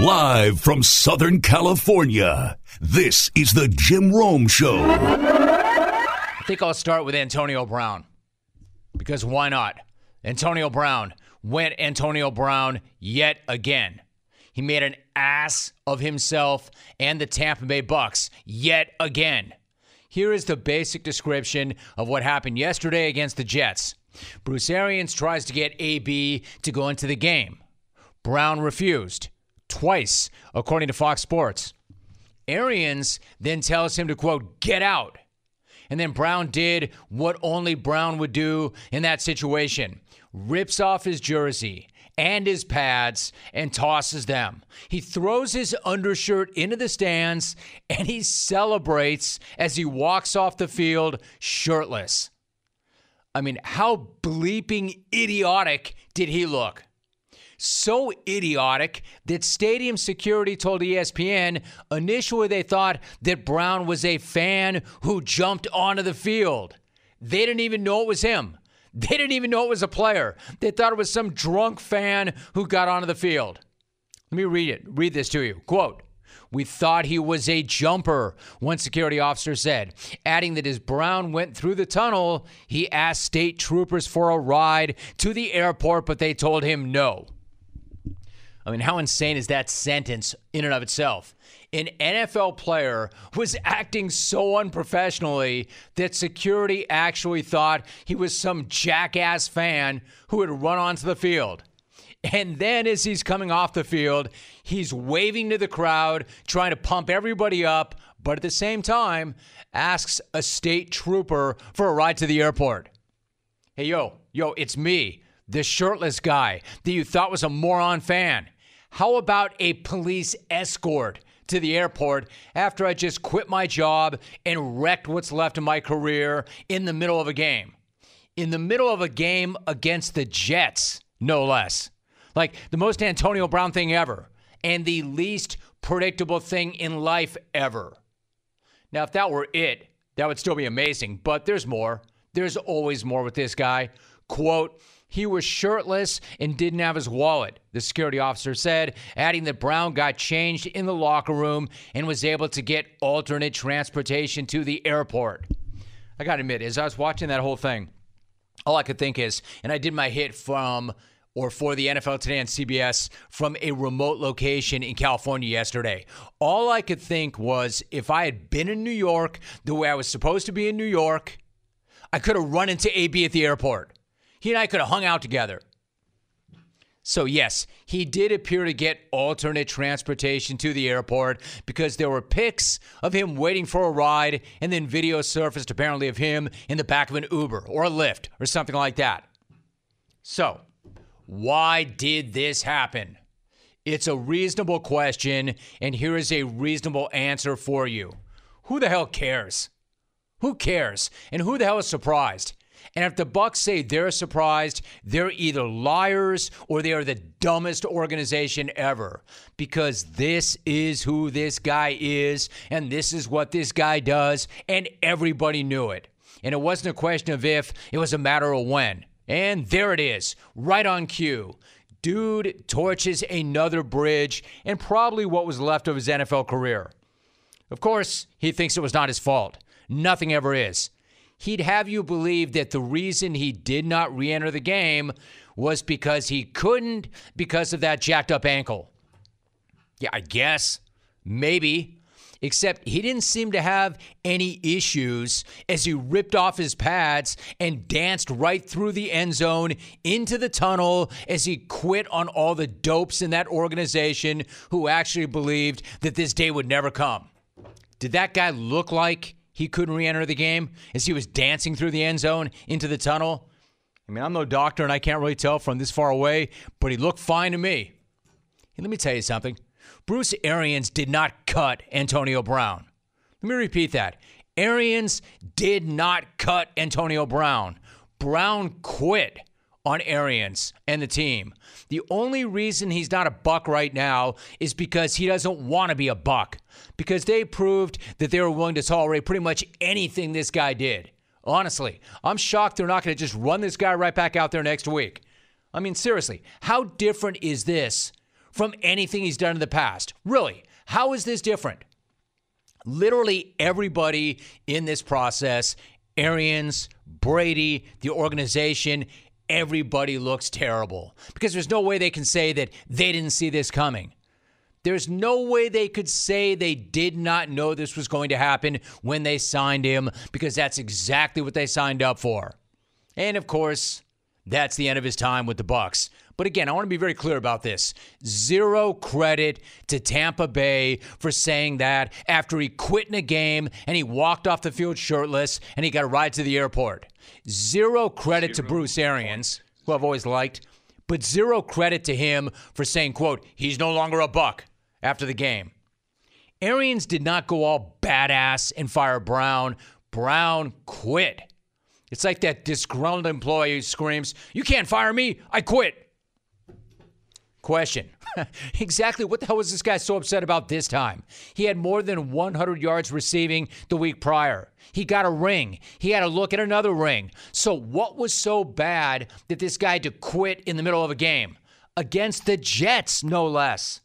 Live from Southern California, this is the Jim Rome Show. I think I'll start with Antonio Brown because why not? Antonio Brown went Antonio Brown yet again. He made an ass of himself and the Tampa Bay Bucs yet again. Here is the basic description of what happened yesterday against the Jets. Bruce Arians tries to get AB to go into the game. Brown refused twice, according to Fox Sports. Arians then tells him to, quote, get out. And then Brown did what only Brown would do in that situation rips off his jersey and his pads and tosses them. He throws his undershirt into the stands and he celebrates as he walks off the field shirtless. I mean, how bleeping idiotic did he look? So idiotic that stadium security told ESPN initially they thought that Brown was a fan who jumped onto the field. They didn't even know it was him. They didn't even know it was a player. They thought it was some drunk fan who got onto the field. Let me read it. Read this to you. Quote we thought he was a jumper, one security officer said, adding that as Brown went through the tunnel, he asked state troopers for a ride to the airport, but they told him no. I mean, how insane is that sentence in and of itself? An NFL player was acting so unprofessionally that security actually thought he was some jackass fan who had run onto the field. And then as he's coming off the field, he's waving to the crowd, trying to pump everybody up, but at the same time, asks a state trooper for a ride to the airport. Hey, yo, yo, it's me, the shirtless guy that you thought was a moron fan. How about a police escort to the airport after I just quit my job and wrecked what's left of my career in the middle of a game? In the middle of a game against the Jets, no less. Like the most Antonio Brown thing ever, and the least predictable thing in life ever. Now, if that were it, that would still be amazing, but there's more. There's always more with this guy. Quote, he was shirtless and didn't have his wallet, the security officer said, adding that Brown got changed in the locker room and was able to get alternate transportation to the airport. I got to admit, as I was watching that whole thing, all I could think is, and I did my hit from or for the NFL Today on CBS from a remote location in California yesterday. All I could think was if I had been in New York the way I was supposed to be in New York, I could have run into AB at the airport. He and I could have hung out together. So, yes, he did appear to get alternate transportation to the airport because there were pics of him waiting for a ride and then video surfaced apparently of him in the back of an Uber or a Lyft or something like that. So, why did this happen? It's a reasonable question, and here is a reasonable answer for you. Who the hell cares? Who cares? And who the hell is surprised? And if the Bucs say they're surprised, they're either liars or they are the dumbest organization ever because this is who this guy is and this is what this guy does and everybody knew it. And it wasn't a question of if, it was a matter of when. And there it is, right on cue. Dude torches another bridge and probably what was left of his NFL career. Of course, he thinks it was not his fault. Nothing ever is. He'd have you believe that the reason he did not re enter the game was because he couldn't because of that jacked up ankle. Yeah, I guess. Maybe except he didn't seem to have any issues as he ripped off his pads and danced right through the end zone into the tunnel as he quit on all the dopes in that organization who actually believed that this day would never come. Did that guy look like he couldn't re enter the game as he was dancing through the end zone into the tunnel? I mean, I'm no doctor and I can't really tell from this far away, but he looked fine to me. And let me tell you something. Bruce Arians did not cut Antonio Brown. Let me repeat that. Arians did not cut Antonio Brown. Brown quit on Arians and the team. The only reason he's not a buck right now is because he doesn't want to be a buck. Because they proved that they were willing to tolerate pretty much anything this guy did. Honestly, I'm shocked they're not going to just run this guy right back out there next week. I mean, seriously, how different is this from anything he's done in the past. Really, how is this different? Literally everybody in this process, Arians, Brady, the organization, everybody looks terrible because there's no way they can say that they didn't see this coming. There's no way they could say they did not know this was going to happen when they signed him because that's exactly what they signed up for. And of course, that's the end of his time with the Bucs. But again, I want to be very clear about this. Zero credit to Tampa Bay for saying that after he quit in a game and he walked off the field shirtless and he got a ride to the airport. Zero credit zero to Bruce Arians, who I've always liked, but zero credit to him for saying, quote, he's no longer a buck after the game. Arians did not go all badass and fire Brown. Brown quit. It's like that disgruntled employee screams, You can't fire me, I quit. Question. exactly what the hell was this guy so upset about this time? He had more than 100 yards receiving the week prior. He got a ring. He had a look at another ring. So, what was so bad that this guy had to quit in the middle of a game? Against the Jets, no less.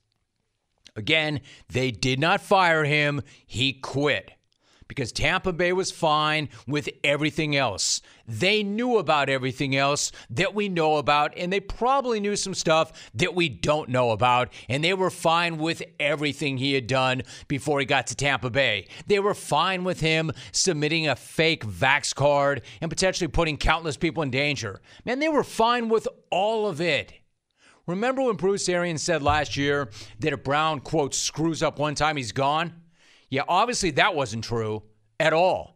Again, they did not fire him, he quit because Tampa Bay was fine with everything else. They knew about everything else that we know about, and they probably knew some stuff that we don't know about, and they were fine with everything he had done before he got to Tampa Bay. They were fine with him submitting a fake Vax card and potentially putting countless people in danger. Man, they were fine with all of it. Remember when Bruce Arians said last year that if Brown, quote, screws up one time, he's gone? Yeah, obviously that wasn't true at all.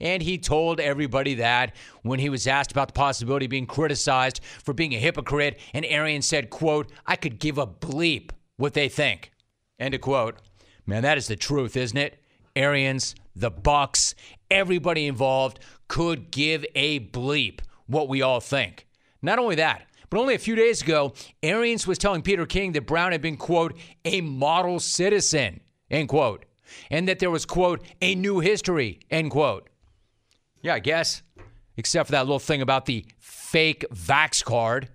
And he told everybody that when he was asked about the possibility of being criticized for being a hypocrite, and Arian said, quote, I could give a bleep what they think. End of quote. Man, that is the truth, isn't it? Arians, the Bucs, everybody involved could give a bleep what we all think. Not only that, but only a few days ago, Arians was telling Peter King that Brown had been, quote, a model citizen, end quote and that there was, quote, a new history, end quote. Yeah, I guess, except for that little thing about the fake Vax card.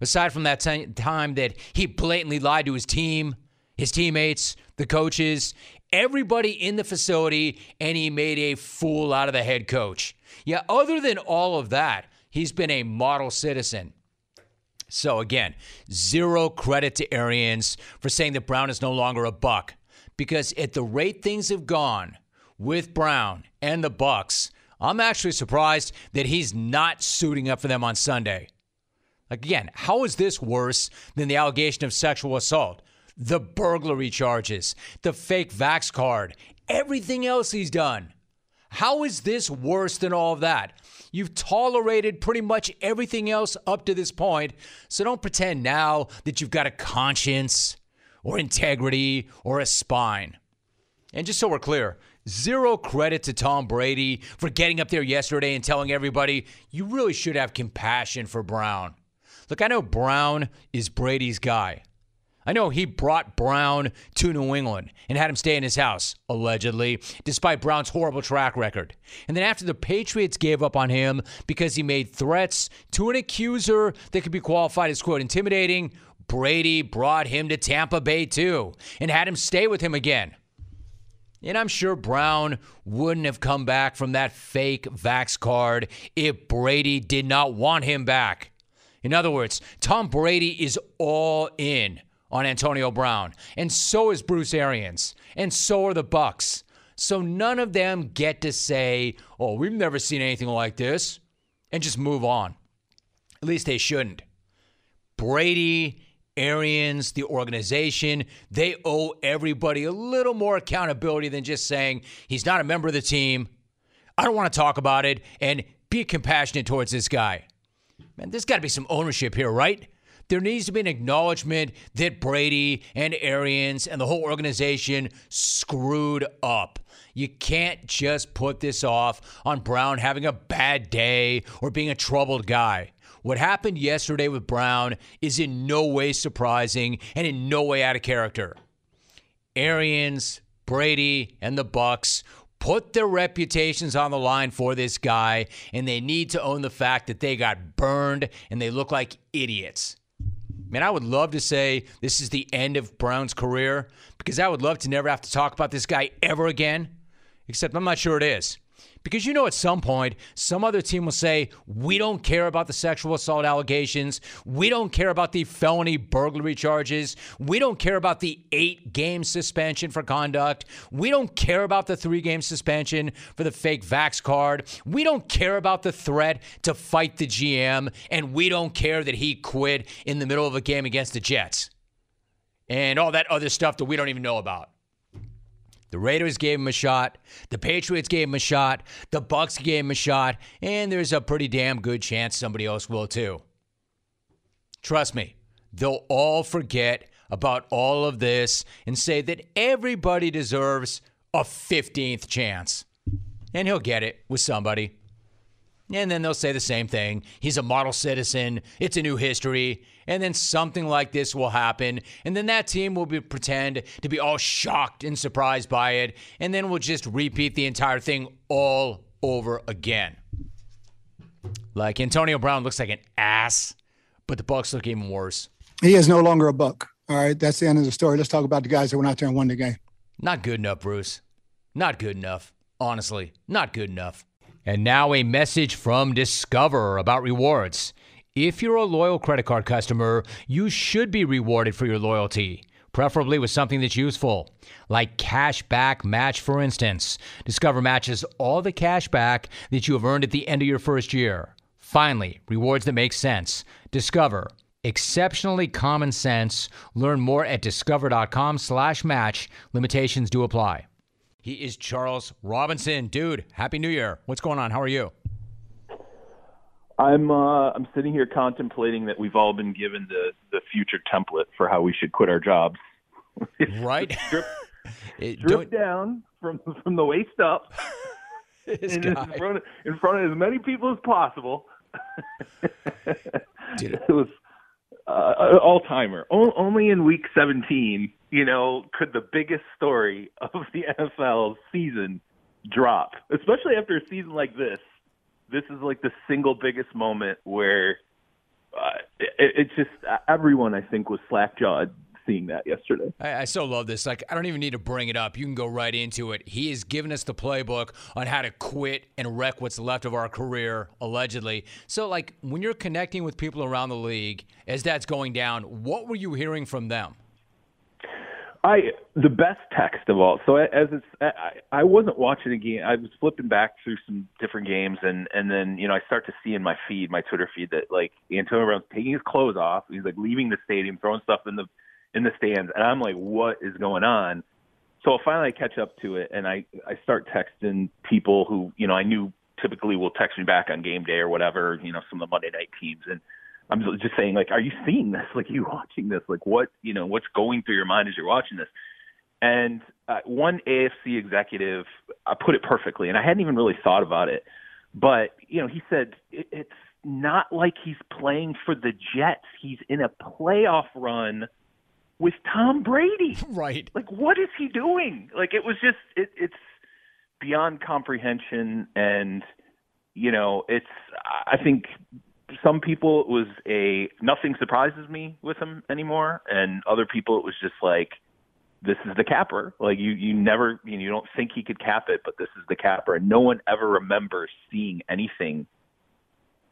Aside from that t- time that he blatantly lied to his team, his teammates, the coaches, everybody in the facility, and he made a fool out of the head coach. Yeah, other than all of that, he's been a model citizen. So again, zero credit to Arians for saying that Brown is no longer a buck because at the rate things have gone with Brown and the Bucs, I'm actually surprised that he's not suiting up for them on Sunday. Like again, how is this worse than the allegation of sexual assault, the burglary charges, the fake Vax card, everything else he's done? How is this worse than all of that? You've tolerated pretty much everything else up to this point, so don't pretend now that you've got a conscience or integrity or a spine. And just so we're clear, zero credit to Tom Brady for getting up there yesterday and telling everybody you really should have compassion for Brown. Look, I know Brown is Brady's guy. I know he brought Brown to New England and had him stay in his house, allegedly, despite Brown's horrible track record. And then after the Patriots gave up on him because he made threats to an accuser that could be qualified as, quote, intimidating Brady brought him to Tampa Bay too and had him stay with him again. And I'm sure Brown wouldn't have come back from that fake Vax card if Brady did not want him back. In other words, Tom Brady is all in on Antonio Brown, and so is Bruce Arians, and so are the Bucs. So none of them get to say, "Oh, we've never seen anything like this," and just move on. At least they shouldn't. Brady Arians, the organization, they owe everybody a little more accountability than just saying he's not a member of the team. I don't want to talk about it and be compassionate towards this guy. Man, there's got to be some ownership here, right? There needs to be an acknowledgement that Brady and Arians and the whole organization screwed up. You can't just put this off on Brown having a bad day or being a troubled guy. What happened yesterday with Brown is in no way surprising and in no way out of character. Arians, Brady, and the Bucs put their reputations on the line for this guy, and they need to own the fact that they got burned and they look like idiots. Man, I would love to say this is the end of Brown's career because I would love to never have to talk about this guy ever again. Except I'm not sure it is. Because you know, at some point, some other team will say, We don't care about the sexual assault allegations. We don't care about the felony burglary charges. We don't care about the eight game suspension for conduct. We don't care about the three game suspension for the fake Vax card. We don't care about the threat to fight the GM. And we don't care that he quit in the middle of a game against the Jets. And all that other stuff that we don't even know about. The Raiders gave him a shot. The Patriots gave him a shot. The Bucs gave him a shot, and there's a pretty damn good chance somebody else will too. Trust me, they'll all forget about all of this and say that everybody deserves a 15th chance. And he'll get it with somebody. And then they'll say the same thing. He's a model citizen. It's a new history. And then something like this will happen. And then that team will be pretend to be all shocked and surprised by it. And then we'll just repeat the entire thing all over again. Like Antonio Brown looks like an ass, but the Bucs look even worse. He is no longer a buck. All right. That's the end of the story. Let's talk about the guys that went out there and won the game. Not good enough, Bruce. Not good enough. Honestly, not good enough. And now a message from Discover about rewards. If you're a loyal credit card customer, you should be rewarded for your loyalty, preferably with something that's useful, like cash back match, for instance. Discover matches all the cash back that you have earned at the end of your first year. Finally, rewards that make sense. Discover. Exceptionally common sense. Learn more at discover.com slash match. Limitations do apply. He is Charles Robinson. Dude, Happy New Year. What's going on? How are you? I'm uh, I'm sitting here contemplating that we've all been given the the future template for how we should quit our jobs. Right. strip, strip down from from the waist up. in, front of, in front of as many people as possible. Dude. It was uh, all timer. O- only in week 17 you know, could the biggest story of the NFL season drop, especially after a season like this. This is like the single biggest moment where uh, it, it's just everyone I think was slack jawed seeing that yesterday. I, I, so love this. Like, I don't even need to bring it up. You can go right into it. He has given us the playbook on how to quit and wreck what's left of our career, allegedly. So, like, when you're connecting with people around the league as that's going down, what were you hearing from them? I the best text of all. So as it's, I, I wasn't watching a game. I was flipping back through some different games, and and then you know I start to see in my feed, my Twitter feed, that like Antonio Brown's taking his clothes off. He's like leaving the stadium, throwing stuff in the in the stands, and I'm like, what is going on? So I finally, I catch up to it, and I I start texting people who you know I knew typically will text me back on game day or whatever. You know, some of the Monday night teams, and I'm just saying, like, are you seeing this? Like, are you watching this? Like, what you know, what's going through your mind as you're watching this? And uh, one AFC executive I put it perfectly, and I hadn't even really thought about it, but you know, he said it, it's not like he's playing for the Jets. He's in a playoff run with Tom Brady. Right. Like, what is he doing? Like, it was just it, it's beyond comprehension, and you know, it's I think some people it was a nothing surprises me with him anymore, and other people it was just like this is the capper. Like you, you never, you, know, you don't think he could cap it, but this is the capper, and no one ever remembers seeing anything,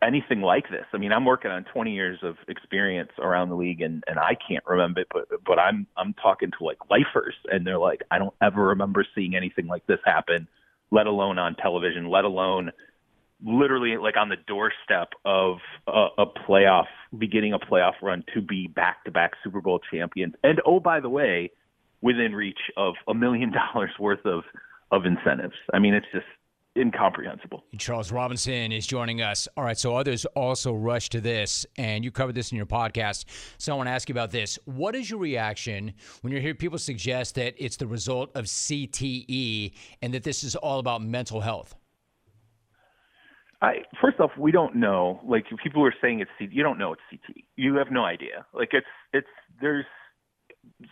anything like this. I mean, I'm working on 20 years of experience around the league, and and I can't remember it, but but I'm I'm talking to like lifers, and they're like, I don't ever remember seeing anything like this happen, let alone on television, let alone literally like on the doorstep of a, a playoff, beginning a playoff run to be back-to-back Super Bowl champions. And oh, by the way, within reach of a million dollars worth of of incentives. I mean, it's just incomprehensible. Charles Robinson is joining us. All right, so others also rush to this, and you covered this in your podcast. So I want to ask you about this. What is your reaction when you hear people suggest that it's the result of CTE and that this is all about mental health? I first off, we don't know. Like people are saying it's CT. You don't know it's CT. You have no idea. Like it's it's there's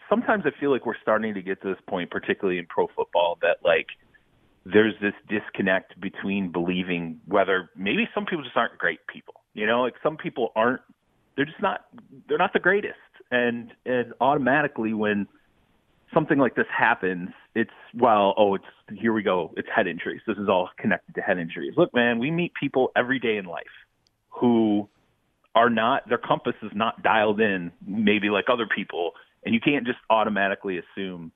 sometimes I feel like we're starting to get to this point, particularly in pro football, that like there's this disconnect between believing whether maybe some people just aren't great people. You know, like some people aren't they're just not they're not the greatest. And and automatically when something like this happens, it's well, oh, it's here we go. It's head injuries. This is all connected to head injuries. Look, man, we meet people every day in life who are not their compass is not dialed in, maybe like other people, and you can't just automatically assume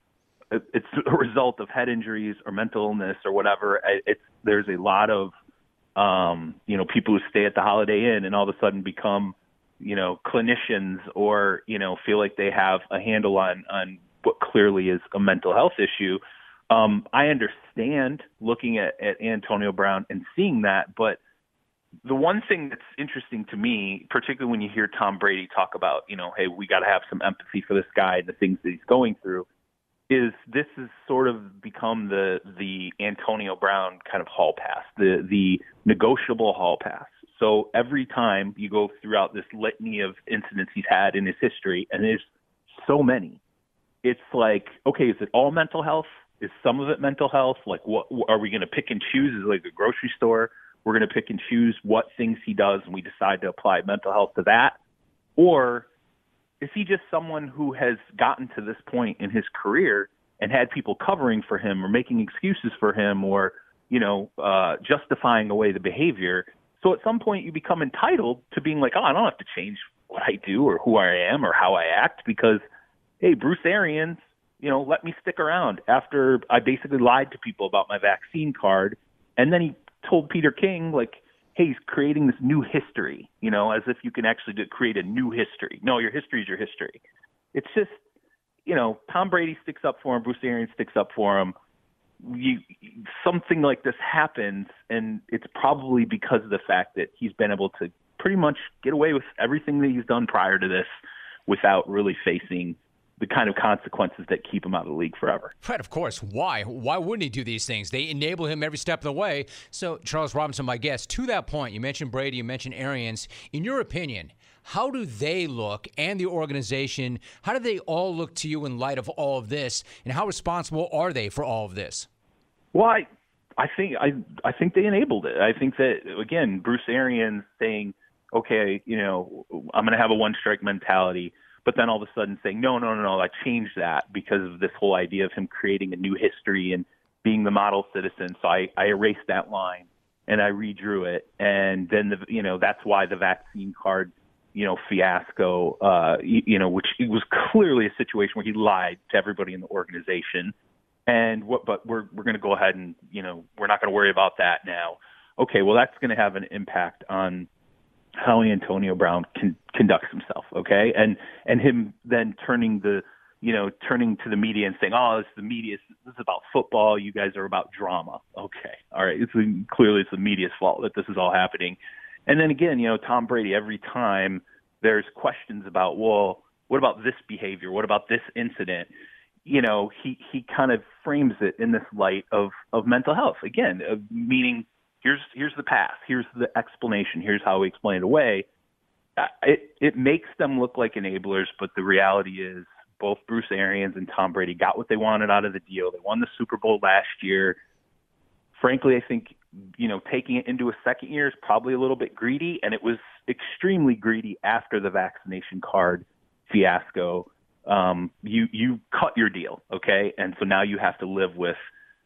it's a result of head injuries or mental illness or whatever. It's there's a lot of um, you know people who stay at the Holiday Inn and all of a sudden become you know clinicians or you know feel like they have a handle on on what clearly is a mental health issue. Um, I understand looking at, at Antonio Brown and seeing that, but the one thing that's interesting to me, particularly when you hear Tom Brady talk about, you know, hey, we got to have some empathy for this guy and the things that he's going through, is this has sort of become the the Antonio Brown kind of hall pass, the the negotiable hall pass. So every time you go throughout this litany of incidents he's had in his history, and there's so many, it's like, okay, is it all mental health? Is some of it mental health? Like, what are we going to pick and choose? Is like a grocery store? We're going to pick and choose what things he does, and we decide to apply mental health to that, or is he just someone who has gotten to this point in his career and had people covering for him or making excuses for him or you know uh, justifying away the behavior? So at some point you become entitled to being like, oh, I don't have to change what I do or who I am or how I act because hey, Bruce Arians, you know, let me stick around after I basically lied to people about my vaccine card. And then he told Peter King, like, hey, he's creating this new history, you know, as if you can actually do, create a new history. No, your history is your history. It's just, you know, Tom Brady sticks up for him, Bruce Arians sticks up for him. You, something like this happens, and it's probably because of the fact that he's been able to pretty much get away with everything that he's done prior to this without really facing the kind of consequences that keep him out of the league forever. Right, of course. Why? Why wouldn't he do these things? They enable him every step of the way. So, Charles Robinson, my guest, to that point, you mentioned Brady, you mentioned Arians. In your opinion, how do they look and the organization, how do they all look to you in light of all of this? And how responsible are they for all of this? Well, I, I think I I think they enabled it. I think that again, Bruce Arians saying, "Okay, you know, I'm going to have a one strike mentality." But then all of a sudden saying, no, no, no, no, I changed that because of this whole idea of him creating a new history and being the model citizen. So I, I erased that line and I redrew it. And then, the, you know, that's why the vaccine card, you know, fiasco, uh, you, you know, which it was clearly a situation where he lied to everybody in the organization. And what, but we're, we're going to go ahead and, you know, we're not going to worry about that now. Okay, well, that's going to have an impact on how Antonio Brown can, conducts himself, okay, and and him then turning the you know turning to the media and saying, oh, it's the media, this is about football, you guys are about drama, okay, all right, it's clearly it's the media's fault that this is all happening, and then again, you know, Tom Brady every time there's questions about, well, what about this behavior, what about this incident, you know, he he kind of frames it in this light of of mental health. Again, meaning here's here's the path, here's the explanation, here's how we explain it away. Uh, it it makes them look like enablers, but the reality is both Bruce Arians and Tom Brady got what they wanted out of the deal. They won the Super Bowl last year. Frankly, I think you know taking it into a second year is probably a little bit greedy, and it was extremely greedy after the vaccination card fiasco. Um, you you cut your deal, okay, and so now you have to live with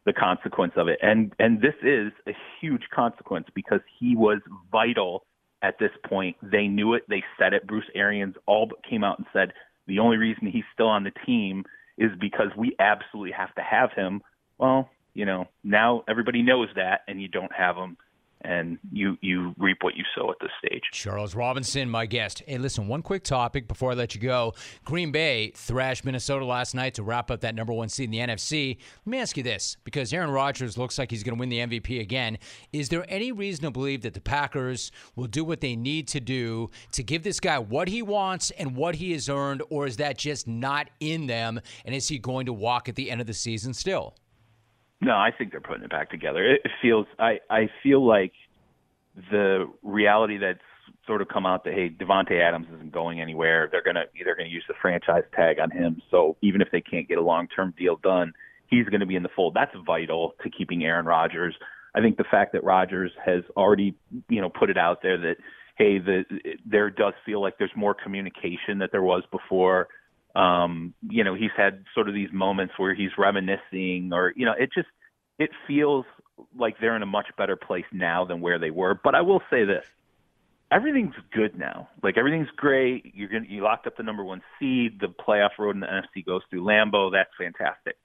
the consequence of it. And and this is a huge consequence because he was vital at this point. They knew it. They said it. Bruce Arians all but came out and said the only reason he's still on the team is because we absolutely have to have him. Well, you know, now everybody knows that and you don't have him and you you reap what you sow at this stage. Charles Robinson, my guest. Hey, listen, one quick topic before I let you go. Green Bay thrashed Minnesota last night to wrap up that number one seed in the NFC. Let me ask you this, because Aaron Rodgers looks like he's going to win the MVP again. Is there any reason to believe that the Packers will do what they need to do to give this guy what he wants and what he has earned, or is that just not in them? And is he going to walk at the end of the season still? No, I think they're putting it back together. It feels I I feel like the reality that's sort of come out that hey Davante Adams isn't going anywhere. They're gonna they're gonna use the franchise tag on him. So even if they can't get a long term deal done, he's to be in the fold. That's vital to keeping Aaron Rodgers. I think the fact that Rodgers has already you know put it out there that hey, the there does feel like there's more communication that there was before. Um, you know, he's had sort of these moments where he's reminiscing, or you know, it just it feels like they're in a much better place now than where they were. But I will say this: everything's good now. Like everything's great. You're gonna you locked up the number one seed. The playoff road in the NFC goes through Lambeau. That's fantastic.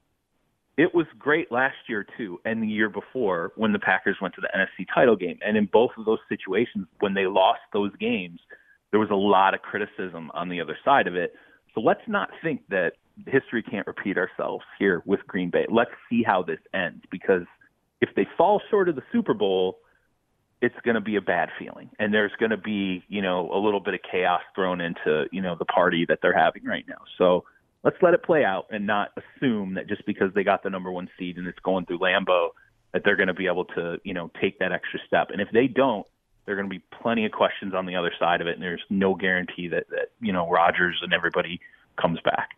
It was great last year too, and the year before when the Packers went to the NFC title game. And in both of those situations, when they lost those games, there was a lot of criticism on the other side of it. So let's not think that history can't repeat ourselves here with Green Bay. Let's see how this ends because if they fall short of the Super Bowl, it's going to be a bad feeling. And there's going to be you know a little bit of chaos thrown into you know the party that they're having right now. So let's let it play out and not assume that just because they got the number one seed and it's going through Lambeau that they're going to be able to you know take that extra step. And if they don't there are going to be plenty of questions on the other side of it and there's no guarantee that that you know Rodgers and everybody comes back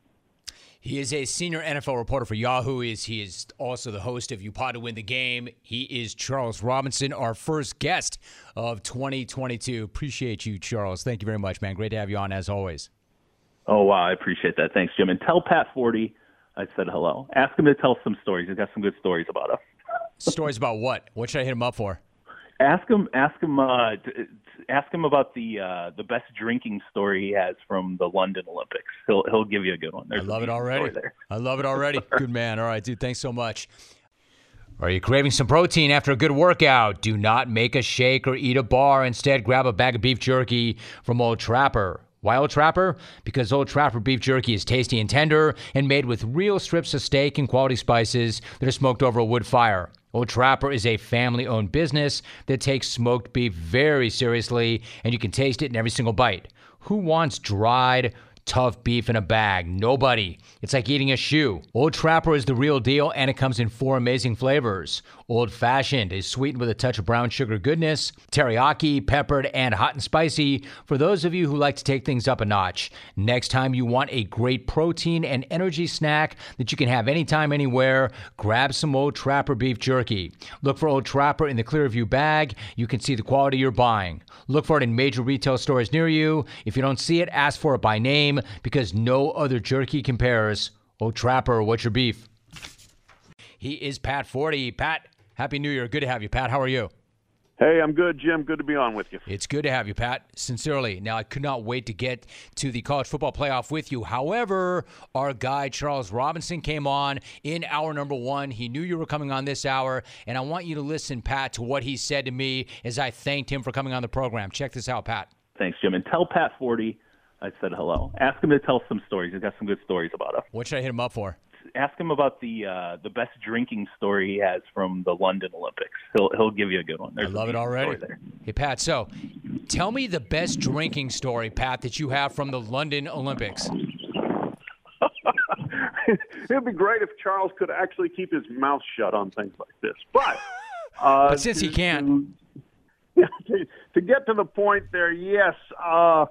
he is a senior NFL reporter for Yahoo. Is he is also the host of You Pod to Win the Game. He is Charles Robinson, our first guest of 2022. Appreciate you, Charles. Thank you very much, man. Great to have you on as always. Oh wow, I appreciate that. Thanks, Jim. And tell Pat Forde I said hello. Ask him to tell some stories. He's got some good stories about us. stories about what? What should I hit him up for? Ask him. Ask him. Uh, ask him about the uh, the best drinking story he has from the London Olympics. He'll he'll give you a good one. There's I love it already. I love it already. good man. All right, dude. Thanks so much. Are you craving some protein after a good workout? Do not make a shake or eat a bar. Instead, grab a bag of beef jerky from Old Trapper. Why Old Trapper? Because Old Trapper beef jerky is tasty and tender and made with real strips of steak and quality spices that are smoked over a wood fire. Old Trapper is a family owned business that takes smoked beef very seriously, and you can taste it in every single bite. Who wants dried, tough beef in a bag. Nobody. It's like eating a shoe. Old Trapper is the real deal, and it comes in four amazing flavors. Old Fashioned is sweetened with a touch of brown sugar goodness, teriyaki, peppered, and hot and spicy for those of you who like to take things up a notch. Next time you want a great protein and energy snack that you can have anytime, anywhere, grab some Old Trapper beef jerky. Look for Old Trapper in the Clearview bag. You can see the quality you're buying. Look for it in major retail stores near you. If you don't see it, ask for it by name because no other jerky compares. Oh, Trapper, what's your beef? He is Pat Forde. Pat, Happy New Year. Good to have you, Pat. How are you? Hey, I'm good, Jim. Good to be on with you. It's good to have you, Pat. Sincerely. Now, I could not wait to get to the college football playoff with you. However, our guy, Charles Robinson, came on in hour number one. He knew you were coming on this hour, and I want you to listen, Pat, to what he said to me as I thanked him for coming on the program. Check this out, Pat. Thanks, Jim. And tell Pat Forde I said hello. Ask him to tell some stories. He's got some good stories about us. What should I hit him up for? ask him about the uh, the best drinking story he has from the London Olympics. He'll he'll give you a good one. There's I love it already. Hey Pat, so tell me the best drinking story, Pat, that you have from the London Olympics. It'd be great if Charles could actually keep his mouth shut on things like this, but uh, but since to, he can't. To, yeah, to, to, get to the point there, yes. Uh,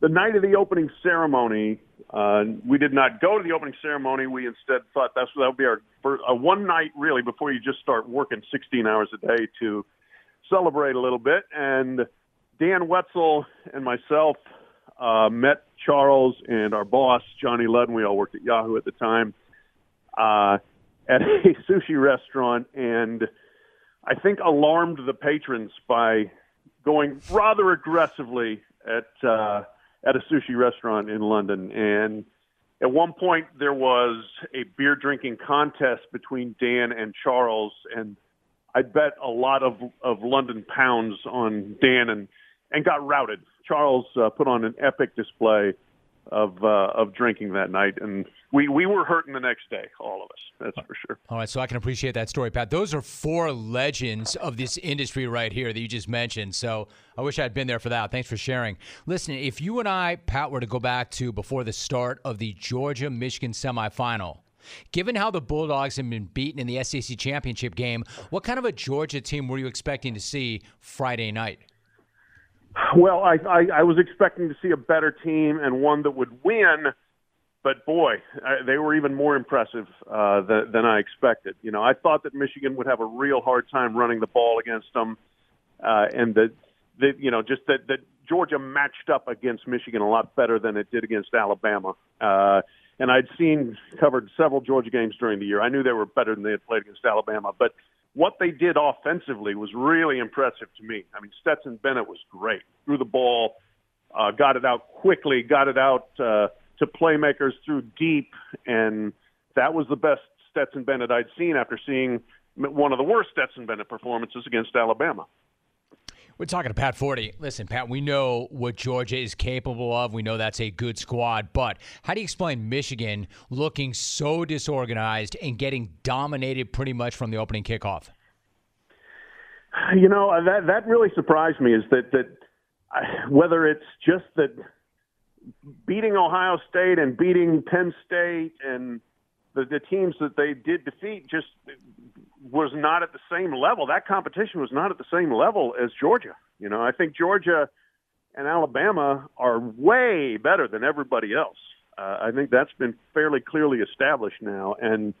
the night of the opening ceremony, uh, we did not go to the opening ceremony. We instead thought that's that would be our first, uh, one night really before you just start working 16 hours a day to celebrate a little bit. And Dan Wetzel and myself uh, met Charles and our boss Johnny Ludden. We all worked at Yahoo at the time uh, at a sushi restaurant, and I think alarmed the patrons by going rather aggressively at. Uh, at a sushi restaurant in London. And at one point, there was a beer drinking contest between Dan and Charles, and I bet a lot of of London pounds on Dan and and got routed. Charles uh, put on an epic display of uh, of drinking that night, and we we were hurting the next day, all of us. That's for sure. All right, so I can appreciate that story, Pat. Those are four legends of this industry right here that you just mentioned. So I wish I'd been there for that. Thanks for sharing. Listen, if you and I, Pat, were to go back to before the start of the Georgia Michigan semifinal. Given how the Bulldogs have been beaten in the SEC championship game, what kind of a Georgia team were you expecting to see Friday night? Well, I, I, I was expecting to see a better team and one that would win, but boy, I, they were even more impressive uh, than, than I expected. You know, I thought that Michigan would have a real hard time running the ball against them, uh, and that that you know just that that Georgia matched up against Michigan a lot better than it did against Alabama. Uh, and I'd seen covered several Georgia games during the year. I knew they were better than they had played against Alabama, but what they did offensively was really impressive to me. I mean, Stetson Bennett was great. Threw the ball, uh, got it out quickly, got it out uh, to playmakers threw deep, and that was the best Stetson Bennett I'd seen after seeing one of the worst Stetson Bennett performances against Alabama. We're talking to Pat Forde. Listen, Pat, we know what Georgia is capable of. We know that's a good squad. But how do you explain Michigan looking so disorganized and getting dominated pretty much from the opening kickoff? You know uh, that that really surprised me. Is that that uh, whether it's just that beating Ohio State and beating Penn State and the, the teams that they did defeat just was not at the same level. That competition was not at the same level as Georgia. You know, I think Georgia and Alabama are way better than everybody else. Uh, I think that's been fairly clearly established now. And,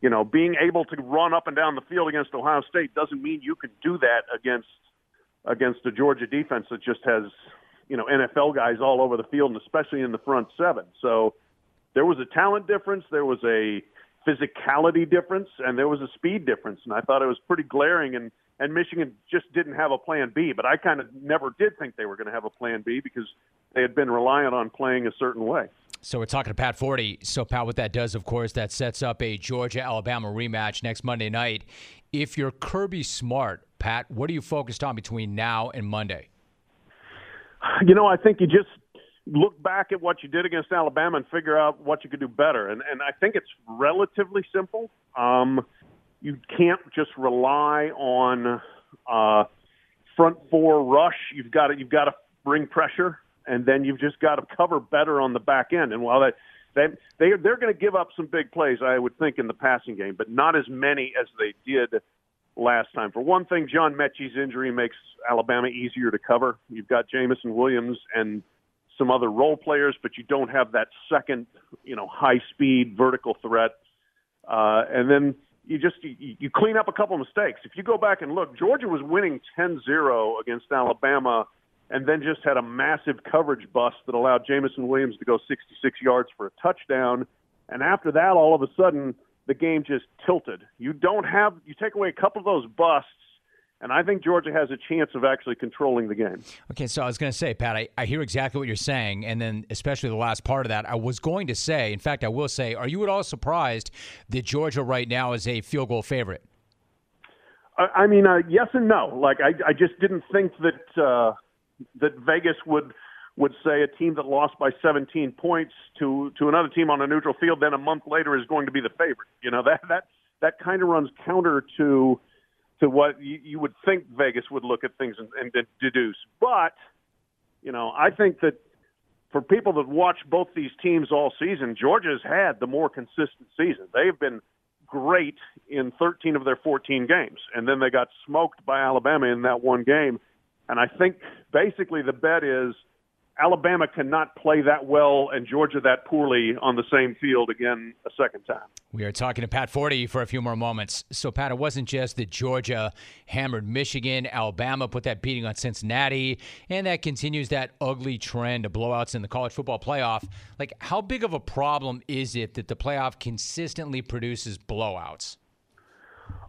you know, being able to run up and down the field against Ohio State doesn't mean you can do that against against a Georgia defense that just has, you know, NFL guys all over the field and especially in the front seven. So there was a talent difference. There was a physicality difference and there was a speed difference and I thought it was pretty glaring and and Michigan just didn't have a plan B but I kind of never did think they were going to have a plan B because they had been reliant on playing a certain way. So we're talking to Pat Forde. So Pat what that does of course that sets up a Georgia Alabama rematch next Monday night. If you're Kirby Smart, Pat, what are you focused on between now and Monday? You know, I think you just look back at what you did against Alabama and figure out what you could do better. And and I think it's relatively simple. Um, you can't just rely on uh, front four rush. You've got to you've got to bring pressure, and then you've just got to cover better on the back end. And while that they they're they're going to give up some big plays, I would think in the passing game, but not as many as they did last time. For one thing, John Metchie's injury makes Alabama easier to cover. You've got Jameson Williams and some other role players, but you don't have that second, you know, high speed vertical threat. Uh, and then you just you, you clean up a couple mistakes. If you go back and look, Georgia was winning 10-0 against Alabama and then just had a massive coverage bust that allowed Jameson Williams to go 66 yards for a touchdown. And after that, all of a sudden, the game just tilted. You don't have you take away a couple of those busts and I think Georgia has a chance of actually controlling the game. Okay, so I was going to say, Pat, I, I hear exactly what you're saying, and then especially the last part of that. I was going to say, in fact, I will say, are you at all surprised that Georgia right now is a field goal favorite? I, mean, uh, yes and no. Like, I, I just didn't think that uh, that Vegas would would say a team that lost by 17 points to to another team on a neutral field, then a month later is going to be the favorite. You know that that that kind of runs counter to to what you, you would think Vegas would look at things and, and deduce. But you know, I think that for people that watch both these teams all season, Georgia's had the more consistent season. They've been great in 13 of their 14 games, and then they got smoked by Alabama in that one game. And I think basically the bet is Alabama cannot play that well and Georgia that poorly on the same field again a second time. We are talking to Pat Forde for a few more moments. So, Pat, it wasn't just that Georgia hammered Michigan, Alabama put that beating on Cincinnati, and that continues that ugly trend of blowouts in the college football playoff. Like, how big of a problem is it that the playoff consistently produces blowouts?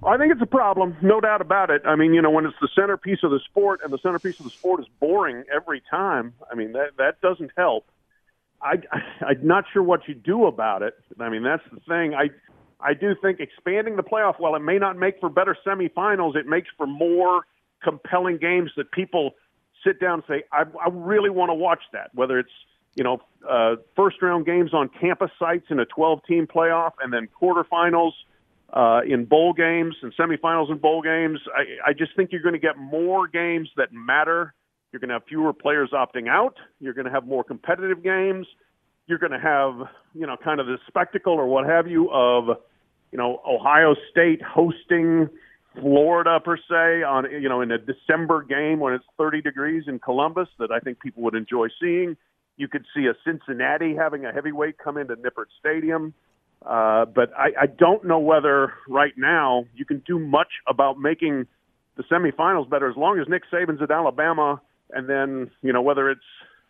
I think it's a problem, no doubt about it. I mean, you know, when it's the centerpiece of the sport and the centerpiece of the sport is boring every time, I mean, that that doesn't help. I, I I'm not sure what you do about it. I mean, that's the thing. I I do think expanding the playoff, while it may not make for better semifinals, it makes for more compelling games that people sit down and say, I, I really want to watch that. Whether it's you know uh, first round games on campus sites in a 12 team playoff, and then quarterfinals uh, in bowl games and semifinals in bowl games. I, I just think you're going to get more games that matter. You're going to have fewer players opting out. You're going to have more competitive games. You're going to have, you know, kind of the spectacle or what have you of, you know, Ohio State hosting Florida per se on, you know, in a December game when it's 30 degrees in Columbus that I think people would enjoy seeing. You could see a Cincinnati having a heavyweight come into Nippert Stadium. Uh, but I, I don't know whether right now you can do much about making the semifinals better. As long as Nick Saban's at Alabama, and then you know whether it's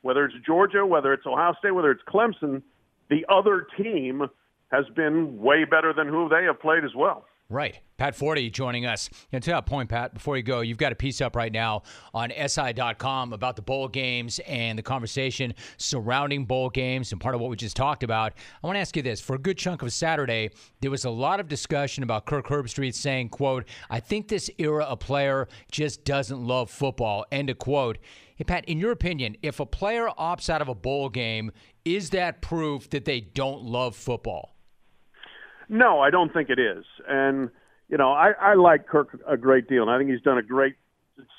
whether it's Georgia, whether it's Ohio State, whether it's Clemson, the other team has been way better than who they have played as well. Right. Pat Forde joining us. And to that point, Pat, before you go, you've got a piece up right now on SI.com about the bowl games and the conversation surrounding bowl games and part of what we just talked about. I want to ask you this. For a good chunk of Saturday, there was a lot of discussion about Kirk Herbstreit saying, quote, I think this era of player just doesn't love football, end of quote. Hey, Pat, in your opinion, if a player opts out of a bowl game, is that proof that they don't love football? No, I don't think it is. And you know, I, I like Kirk a great deal, and I think he's done a great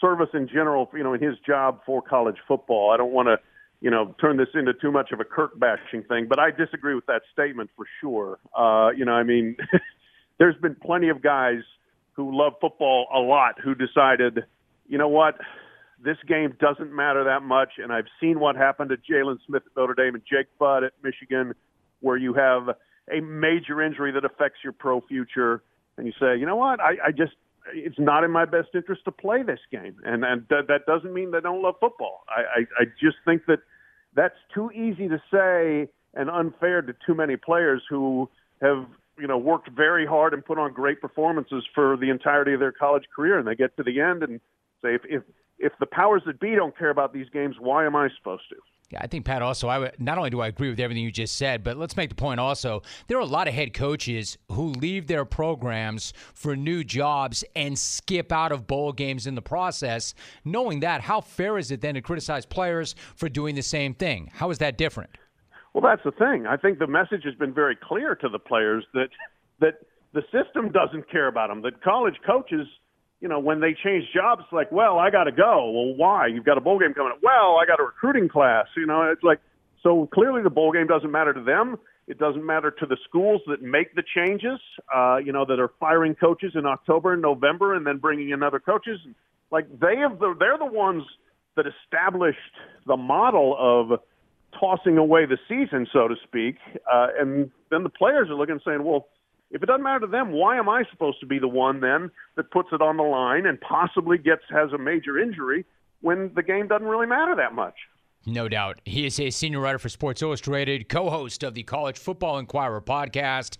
service in general. You know, in his job for college football. I don't want to, you know, turn this into too much of a Kirk bashing thing, but I disagree with that statement for sure. Uh, you know, I mean, there's been plenty of guys who love football a lot who decided, you know what, this game doesn't matter that much. And I've seen what happened to Jaylon Smith at Notre Dame and Jake Butt at Michigan, where you have a major injury that affects your pro future, and you say, you know what, I, I just it's not in my best interest to play this game, and and th- that doesn't mean they don't love football. I, I I just think that that's too easy to say and unfair to too many players who have you know worked very hard and put on great performances for the entirety of their college career, and they get to the end and say if if if the powers that be don't care about these games, why am I supposed to? Yeah, I think Pat. Also, I would, not only do I agree with everything you just said, but let's make the point. Also, there are a lot of head coaches who leave their programs for new jobs and skip out of bowl games in the process. Knowing that, how fair is it then to criticize players for doing the same thing? How is that different? Well, that's the thing. I think the message has been very clear to the players that that the system doesn't care about them. That college coaches you know, when they change jobs, like, well, I got to go. Well, why? You've got a bowl game coming up. Well, I got a recruiting class. You know, it's like, so clearly the bowl game doesn't matter to them. It doesn't matter to the schools that make the changes, uh, you know, that are firing coaches in October and November and then bringing in other coaches. Like they have the, they're the ones that established the model of tossing away the season, so to speak. Uh, and then the players are looking and saying, well, if it doesn't matter to them, why am I supposed to be the one then that puts it on the line and possibly gets has a major injury when the game doesn't really matter that much? No doubt. He is a senior writer for Sports Illustrated, co host of the College Football Inquirer podcast,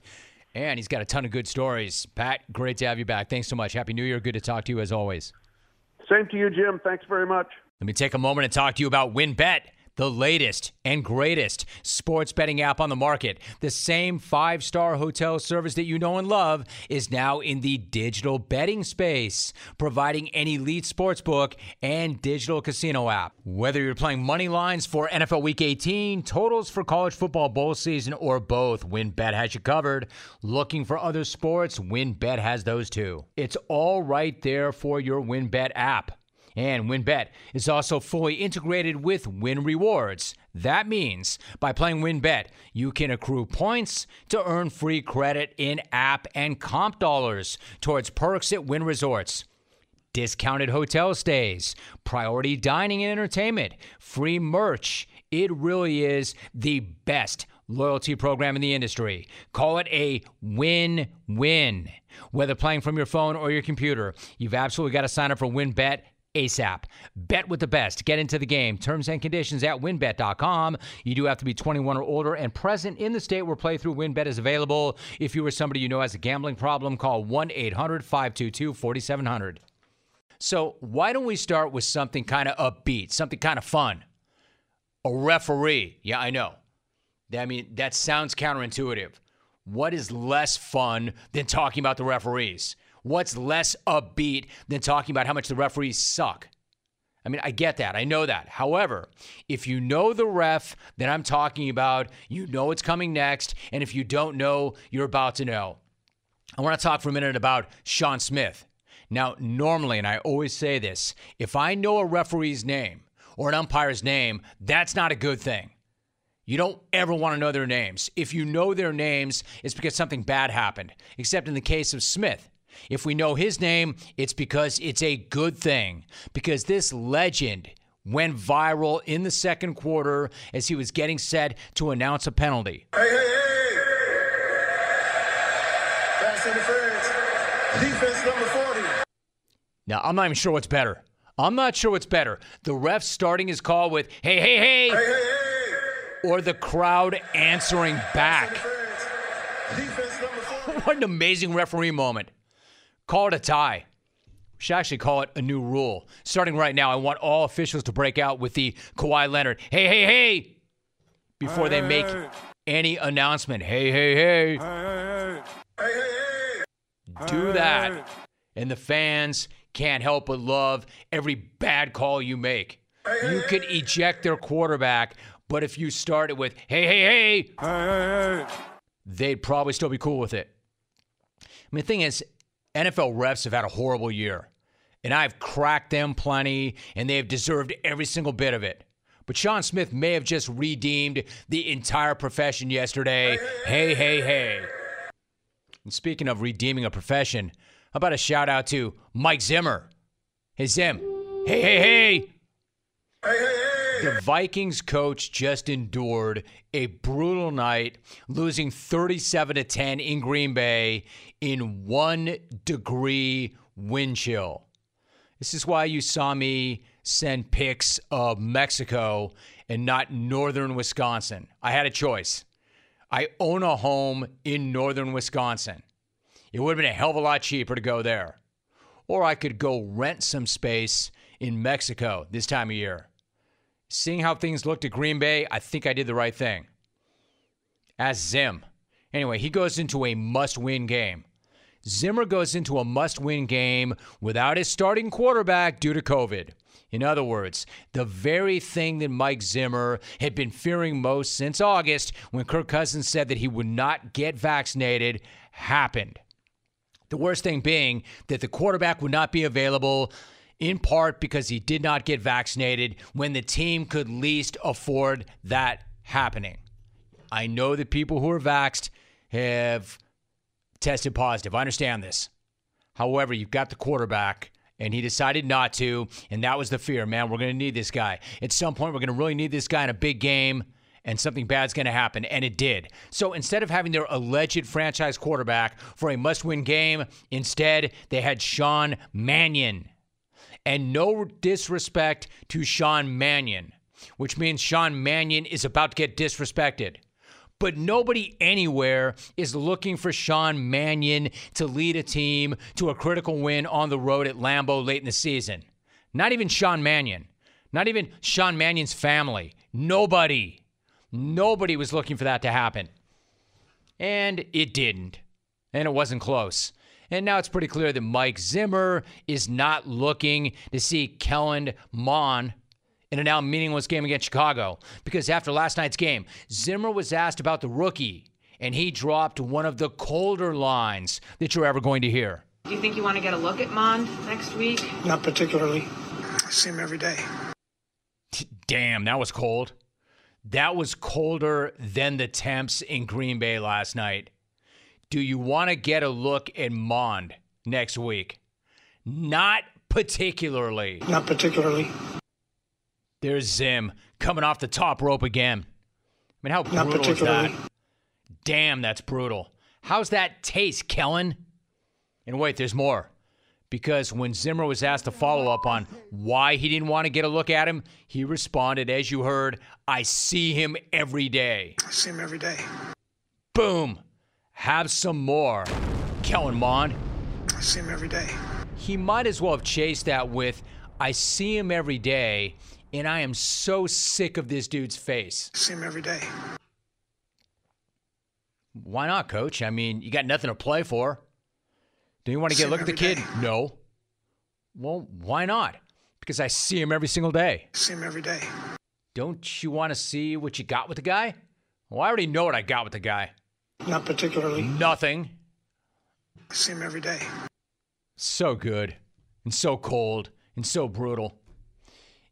and he's got a ton of good stories. Pat, great to have you back. Thanks so much. Happy New Year. Good to talk to you as always. Same to you, Jim. Thanks very much. Let me take a moment and talk to you about WynnBET the latest and greatest sports betting app on the market. The same five star hotel service that you know and love is now in the digital betting space, providing an elite sports book and digital casino app. Whether you're playing money lines for NFL Week 18, totals for college football bowl season, or both, WynnBET has you covered. Looking for other sports? WynnBET has those too. It's all right there for your WynnBET app. And WynnBET is also fully integrated with Wynn Rewards. That means by playing WynnBET, you can accrue points to earn free credit in app and comp dollars towards perks at Wynn Resorts. Discounted hotel stays, priority dining and entertainment, free merch. It really is the best loyalty program in the industry. Call it a win win. Whether playing from your phone or your computer, you've absolutely got to sign up for WynnBET ASAP. Bet with the best. Get into the game. Terms and conditions at wynnbet.com. You do have to be 21 or older and present in the state where playthrough winbet is available. If you or somebody you know has a gambling problem, call 1 800 522 4700. So, why don't we start with something kind of upbeat, something kind of fun? A referee. Yeah, I know. I mean, that sounds counterintuitive. What is less fun than talking about the referees? What's less upbeat than talking about how much the referees suck? I mean, I get that. I know that. However, if you know the ref that I'm talking about, you know what's coming next. And if you don't know, you're about to know. I want to talk for a minute about Shawn Smith. Now, normally, and I always say this, if I know a referee's name or an umpire's name, that's not a good thing. You don't ever want to know their names. If you know their names, it's because something bad happened, except in the case of Smith. If we know his name, it's because it's a good thing. Because this legend went viral in the second quarter as he was getting set to announce a penalty. Hey, hey, hey! Pass interference. Defense number 40. Now, I'm not even sure what's better. I'm not sure what's better. The ref starting his call with, hey, hey, hey, hey, hey, hey. or the crowd answering back. what an amazing referee moment. Call it a tie. We should actually call it a new rule. Starting right now, I want all officials to break out with the Kawhi Leonard, hey, hey, hey, before they make any announcement. Hey, hey, hey. hey, hey, hey. Do that. And the fans can't help but love every bad call you make. You could eject their quarterback, but if you start it with, hey, hey, hey, hey, they'd probably still be cool with it. I mean, the thing is, NFL refs have had a horrible year, and I've cracked them plenty, and they have deserved every single bit of it. But Shawn Smith may have just redeemed the entire profession yesterday. Hey, hey, hey. And speaking of redeeming a profession, how about a shout out to Mike Zimmer? Hey, Zim. Hey, hey, hey. Hey, hey, hey. The Vikings coach just endured a brutal night, losing 37 to 10 in Green Bay in one degree wind chill. This is why you saw me send pics of Mexico and not northern Wisconsin. I had a choice. I own a home in northern Wisconsin. It would have been a hell of a lot cheaper to go there. Or I could go rent some space in Mexico this time of year. Seeing how things looked at Green Bay, I think I did the right thing. As Zim. Anyway, he goes into a must win game. Zimmer goes into a must win game without his starting quarterback due to COVID. In other words, the very thing that Mike Zimmer had been fearing most since August when Kirk Cousins said that he would not get vaccinated happened. The worst thing being that the quarterback would not be available in part because he did not get vaccinated when the team could least afford that happening. I know that people who are vaxxed have tested positive. I understand this. However, you've got the quarterback, and he decided not to, and that was the fear. Man, we're going to need this guy. At some point, we're going to really need this guy in a big game and something bad's going to happen. And it did. So instead of having their alleged franchise quarterback for a must win game, instead, they had Sean Mannion. And no disrespect to Sean Mannion, which means Sean Mannion is about to get disrespected. But nobody anywhere is looking for Sean Mannion to lead a team to a critical win on the road at Lambeau late in the season. Not even Sean Mannion. Not even Sean Mannion's family. Nobody. Nobody was looking for that to happen. And it didn't. And it wasn't close. And now it's pretty clear that Mike Zimmer is not looking to see Kellen Mond in a now meaningless game against Chicago. Because after last night's game, Zimmer was asked about the rookie, and he dropped one of the colder lines that you're ever going to hear. Do you think you want to get a look at Mond next week? Not particularly. I see him every day. Damn, that was cold. That was colder than the temps in Green Bay last night. Do you want to get a look at Mond next week? Not particularly. Not particularly. There's Zim coming off the top rope again. I mean, how brutal is that? Damn, that's brutal. How's that taste, Kellen? And wait, there's more because when Zimmer was asked to follow up on why he didn't want to get a look at him, he responded, as you heard, I see him every day. I see him every day. Boom. Have some more. Kellen Mond. I see him every day. He might as well have chased that with, I see him every day, and I am so sick of this dude's face. I see him every day. Why not, coach? I mean, you got nothing to play for. Do you want to get a look at the kid? Day. No. Well, why not? Because I see him every single day. I See him every day. Don't you want to see what you got with the guy? Well, I already know what I got with the guy. Not particularly. Nothing. I see him every day. So good, and so cold, and so brutal.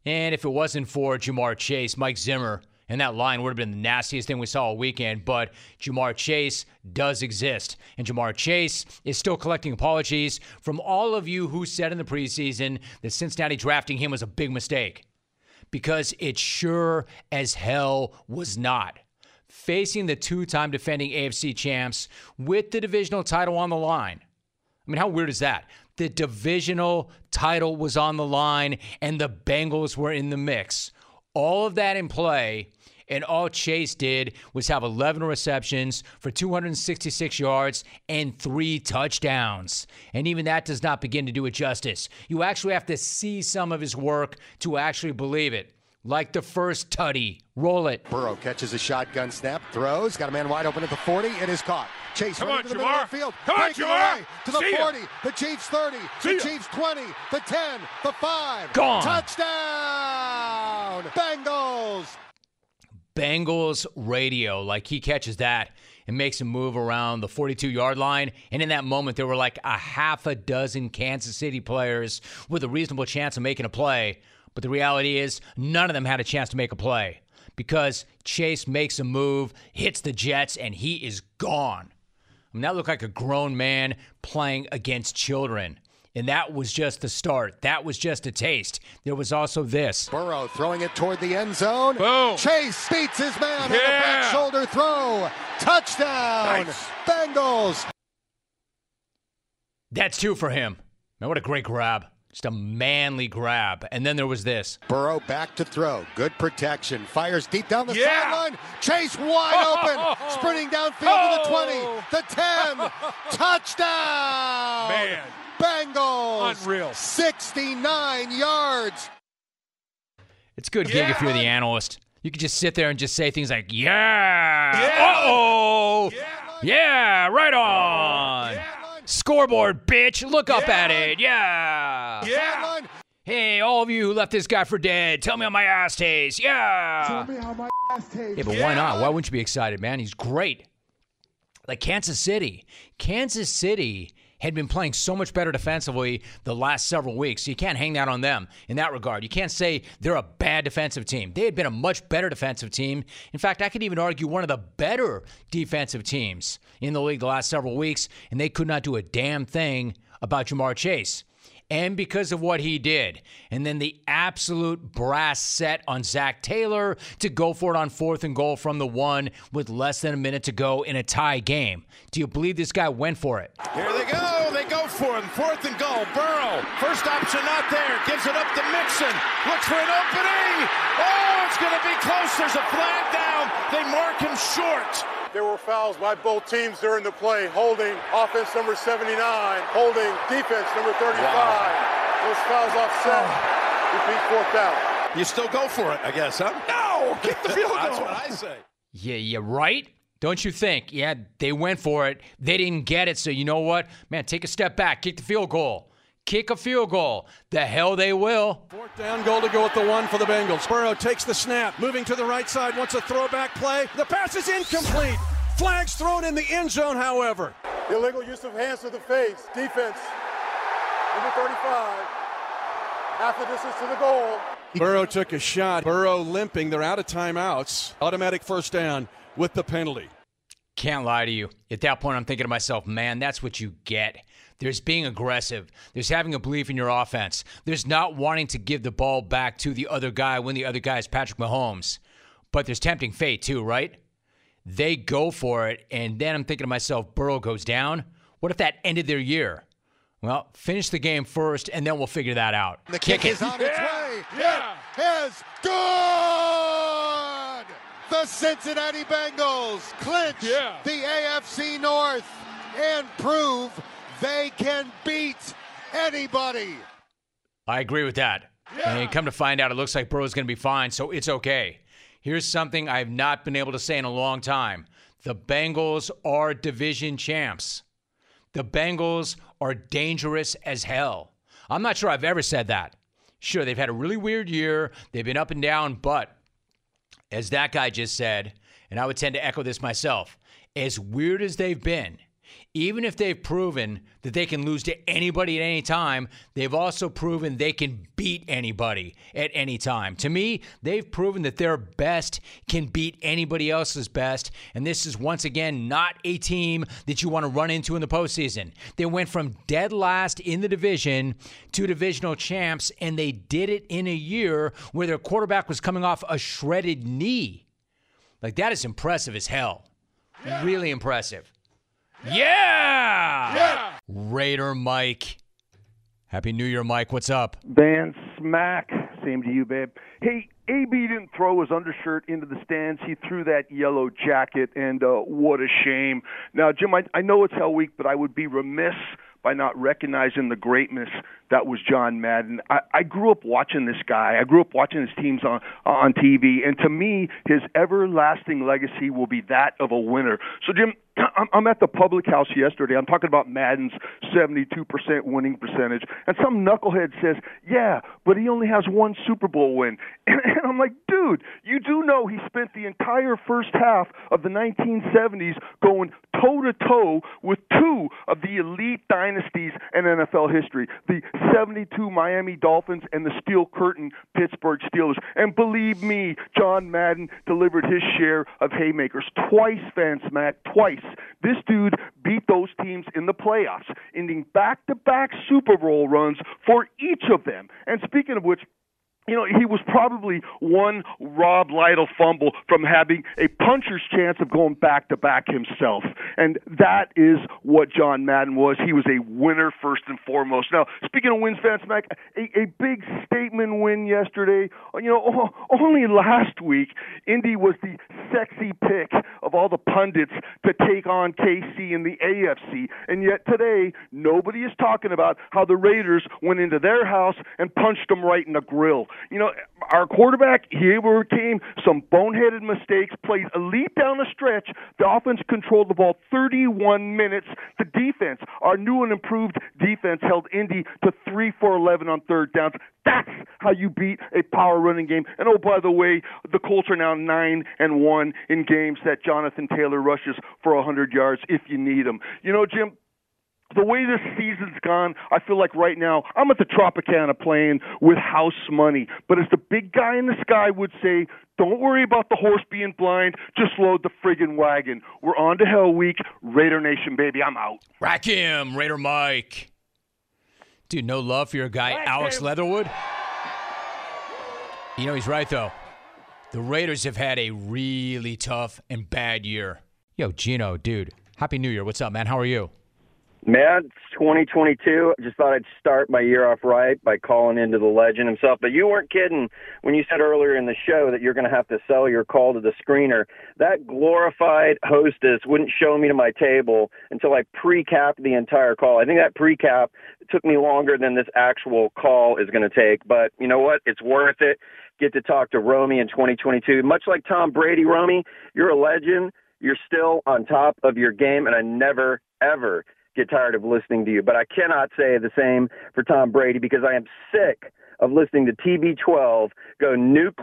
And if it wasn't for Ja'Marr Chase, Mike Zimmer and that line would have been the nastiest thing we saw all weekend. But Ja'Marr Chase does exist. And Ja'Marr Chase is still collecting apologies from all of you who said in the preseason that Cincinnati drafting him was a big mistake. Because it sure as hell was not. Facing the two time defending AFC champs with the divisional title on the line. I mean, how weird is that? The divisional title was on the line, and the Bengals were in the mix. All of that in play, and all Chase did was have 11 receptions for 266 yards and three touchdowns. And even that does not begin to do it justice. You actually have to see some of his work to actually believe it. Like the first tutty. Roll it. Burrow catches a shotgun snap, throws, got a man wide open at the 40. It is caught. Chase Come running on, to the middle Ja'Marr. of the field. Come on, breaking Ja'Marr. to the See ya. 40, the Chiefs 30, See the ya. Chiefs 20, the 10, the 5. Gone. Touchdown! Bengals! Bengals radio. Like he catches that and makes a move around the 42 yard line. And in that moment, there were like a half a dozen Kansas City players with a reasonable chance of making a play. But the reality is, none of them had a chance to make a play because Chase makes a move, hits the Jets, and he is gone. I mean, that looked like a grown man playing against children. And that was just the start. That was just a taste. There was also this. Burrow throwing it toward the end zone. Boom. Chase beats his man on the back shoulder throw. Touchdown! Nice. Bengals! That's two for him. Man, what a great grab. Just a manly grab. And then there was this. Burrow back to throw. Good protection. Fires deep down the Yeah. sideline. Chase wide open. Sprinting downfield to the 20, the 10. Touchdown! Man. Bengals! Unreal. 69 yards. It's a good gig Yeah. if you're the analyst. You could just sit there and just say things like, yeah. Yeah. Uh-oh. Yeah. Yeah, right on. Scoreboard, bitch. Look up Yeah. at it. Yeah. Yeah. Hey, all of you who left this guy for dead, tell me how my ass tastes. Yeah. how my ass tastes. Yeah, but why not? Why wouldn't you be excited, man? He's great. Like Kansas City. Kansas City had been playing so much better defensively the last several weeks. So you can't hang that on them in that regard. You can't say they're a bad defensive team. They had been a much better defensive team. In fact, I could even argue one of the better defensive teams in the league the last several weeks, and they could not do a damn thing about Ja'Marr Chase and because of what he did. And then the absolute brass set on Zac Taylor to go for it on fourth and goal from the one with less than a minute to go in a tie game. Do you believe this guy went for it? Here they go. They go for him. Fourth and goal. Burrow. First option not there. Gives it up to Mixon. Looks for an opening. Oh, it's going to be close. There's a flag down. They mark him short. There were fouls by both teams during the play. Holding offense number 79, holding defense number 35. Those fouls offset. Oh. Repeat fourth down. You still go for it, I guess, huh? No. Kick the field goal. That's what I say. Yeah, yeah, right? Don't you think? Yeah, they went for it. They didn't get it. So you know what? Man, take a step back. Kick the field goal. Kick a field goal. The hell they will. Fourth down goal to go at the one for the Bengals. Burrow takes the snap, moving to the right side, wants a throwback play. The pass is incomplete. Flags thrown in the end zone, however. Illegal use of hands to the face. Defense. Number 35. Half the distance to the goal. Burrow took a shot. Burrow limping. They're out of timeouts. Automatic first down with the penalty. Can't lie to you. At that point, I'm thinking to myself, man, that's what you get. There's being aggressive. There's having a belief in your offense. There's not wanting to give the ball back to the other guy when the other guy is Patrick Mahomes. But there's tempting fate too, right? They go for it, and then I'm thinking to myself, Burrow goes down. What if that ended their year? Well, finish the game first, and then we'll figure that out. The kick, it. is on its way. Yeah. It is good. The Cincinnati Bengals clinch Yeah. the AFC North and prove they can beat anybody. I agree with that. And come to find out, it looks like Burrow's going to be fine, so it's okay. Here's something I've not been able to say in a long time the Bengals are division champs. The Bengals are dangerous as hell. I'm not sure I've ever said that. Sure, they've had a really weird year, they've been up and down, but as that guy just said, and I would tend to echo this myself, as weird as they've been, even if they've proven that they can lose to anybody at any time, they've also proven they can beat anybody at any time. To me, they've proven that their best can beat anybody else's best. And this is once again not a team that you want to run into in the postseason. They went from dead last in the division to divisional champs, and they did it in a year where their quarterback was coming off a shredded knee. Like, that is impressive as hell. Really impressive. Yeah! Yeah. Raider Mike. Happy New Year, Mike. What's up? Van Smack. Same to you, babe. Hey, AB didn't throw his undershirt into the stands. He threw that yellow jacket, and uh, what a shame. Now, Jim, I, I know it's Hell Week, but I would be remiss by not recognizing the greatness that was John Madden. I, I grew up watching this guy. I grew up watching his teams on on TV, and to me, his everlasting legacy will be that of a winner. So, Jim, I'm at the public house yesterday. I'm talking about Madden's 72% winning percentage, and some knucklehead says, "Yeah, but he only has one Super Bowl win." And I'm like, "Dude, you do know he spent the entire first half of the 1970s going toe to toe with two of the elite dynasties in NFL history: the 72 Miami Dolphins and the Steel Curtain Pittsburgh Steelers. And believe me, John Madden delivered his share of haymakers twice, Van Smack, twice. This dude beat those teams in the playoffs, ending back to back Super Bowl runs for each of them. And speaking of which, you know, he was probably one Rob Lytle fumble from having a puncher's chance of going back to back himself. And that is what John Madden was. He was a winner first and foremost. Now, speaking of wins, Van Smack, a, a big statement win yesterday. You know, only last week, Indy was the sexy pick of all the pundits to take on KC in the AFC. And yet today, nobody is talking about how the Raiders went into their house and punched them right in the grill. You know, our quarterback, he overcame some boneheaded mistakes, played elite down the stretch. The offense controlled the ball 31 minutes. The defense, our new and improved defense, held Indy to 3 for 11 on third downs. That's how you beat a power running game. And oh, by the way, the Colts are now 9 and 1 in games that Jonathan Taylor rushes for 100 yards if you need him. You know, Jim, the way this season's gone, I feel like right now I'm at the Tropicana playing with house money. But as the big guy in the sky would say, don't worry about the horse being blind. Just load the friggin' wagon. We're on to Hell Week. Raider Nation, baby. I'm out. Rack him, Raider Mike. Dude, no love for your guy, Rack Alex him. Leatherwood. You know, he's right, though. The Raiders have had a really tough and bad year. Yo, Gino, dude, Happy New Year. What's up, man? How are you? Man, it's 2022. I just thought I'd start my year off right by calling into the legend himself. But you weren't kidding when you said earlier in the show that you're going to have to sell your call to the screener. That glorified hostess wouldn't show me to my table until I pre-capped the entire call. I think that pre-cap took me longer than this actual call is going to take. But you know what? It's worth it. Get to talk to Romy in 2022. Much like Tom Brady, Romy, you're a legend. You're still on top of your game, and I never, ever get tired of listening to you. But I cannot say the same for Tom Brady because I am sick of listening to TB12 go nuke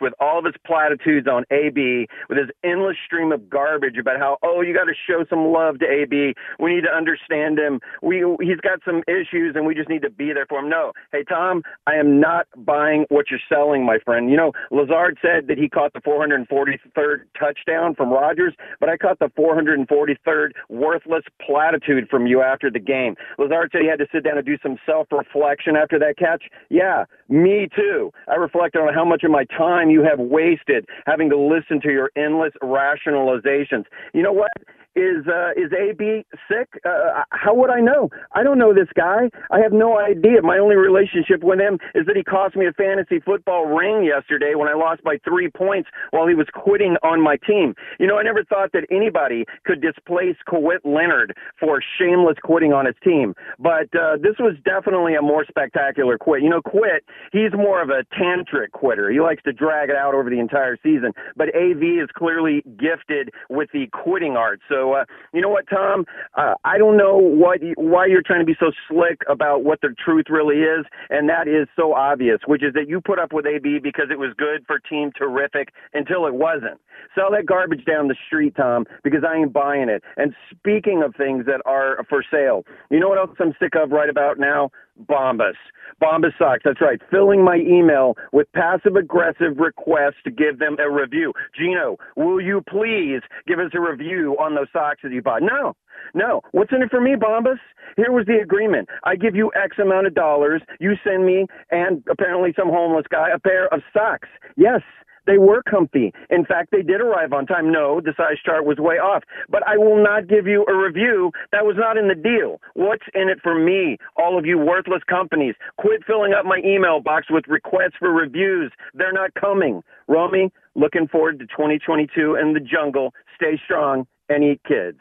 with all of his platitudes on AB, with his endless stream of garbage about how, oh, you got to show some love to AB. We need to understand him. We He's got some issues and we just need to be there for him. No. Hey, Tom, I am not buying what you're selling, my friend. You know, Lazard said that he caught the 443rd touchdown from Rodgers, but I caught the 443rd worthless platitude from you after the game. Lazard said he had to sit down and do some self reflection after that catch. Yeah, me too. I reflect on how much of my time you have wasted having to listen to your endless rationalizations. You know what? Is uh, is AB sick? Uh, how would I know? I don't know this guy. I have no idea. My only relationship with him is that he cost me a fantasy football ring yesterday when I lost by three points while he was quitting on my team. You know, I never thought that anybody could displace Kawhi Leonard for shameless quitting on his team. But uh, this was definitely a more spectacular quit. You know, quit. He's more of a tantric quitter. He likes to drag it out over the entire season. But AB is clearly gifted with the quitting art. So so, uh, you know what, Tom? Uh, I don't know what why you're trying to be so slick about what the truth really is, and that is so obvious, which is that you put up with AB because it was good for Team Terrific until it wasn't. Sell that garbage down the street, Tom, because I ain't buying it. And speaking of things that are for sale, you know what else I'm sick of right about now? Bombas. Bombas socks. That's right. Filling my email with passive aggressive requests to give them a review. Gino, will you please give us a review on those socks that you bought? No. No. What's in it for me, Bombas? Here was the agreement. I give you X amount of dollars. You send me and apparently some homeless guy a pair of socks. Yes, They were comfy. In fact, they did arrive on time. No, the size chart was way off. But I will not give you a review that was not in the deal. What's in it for me? All of you worthless companies, quit filling up my email box with requests for reviews. They're not coming. Romy, looking forward to 2022 in the jungle. Stay strong and eat kids.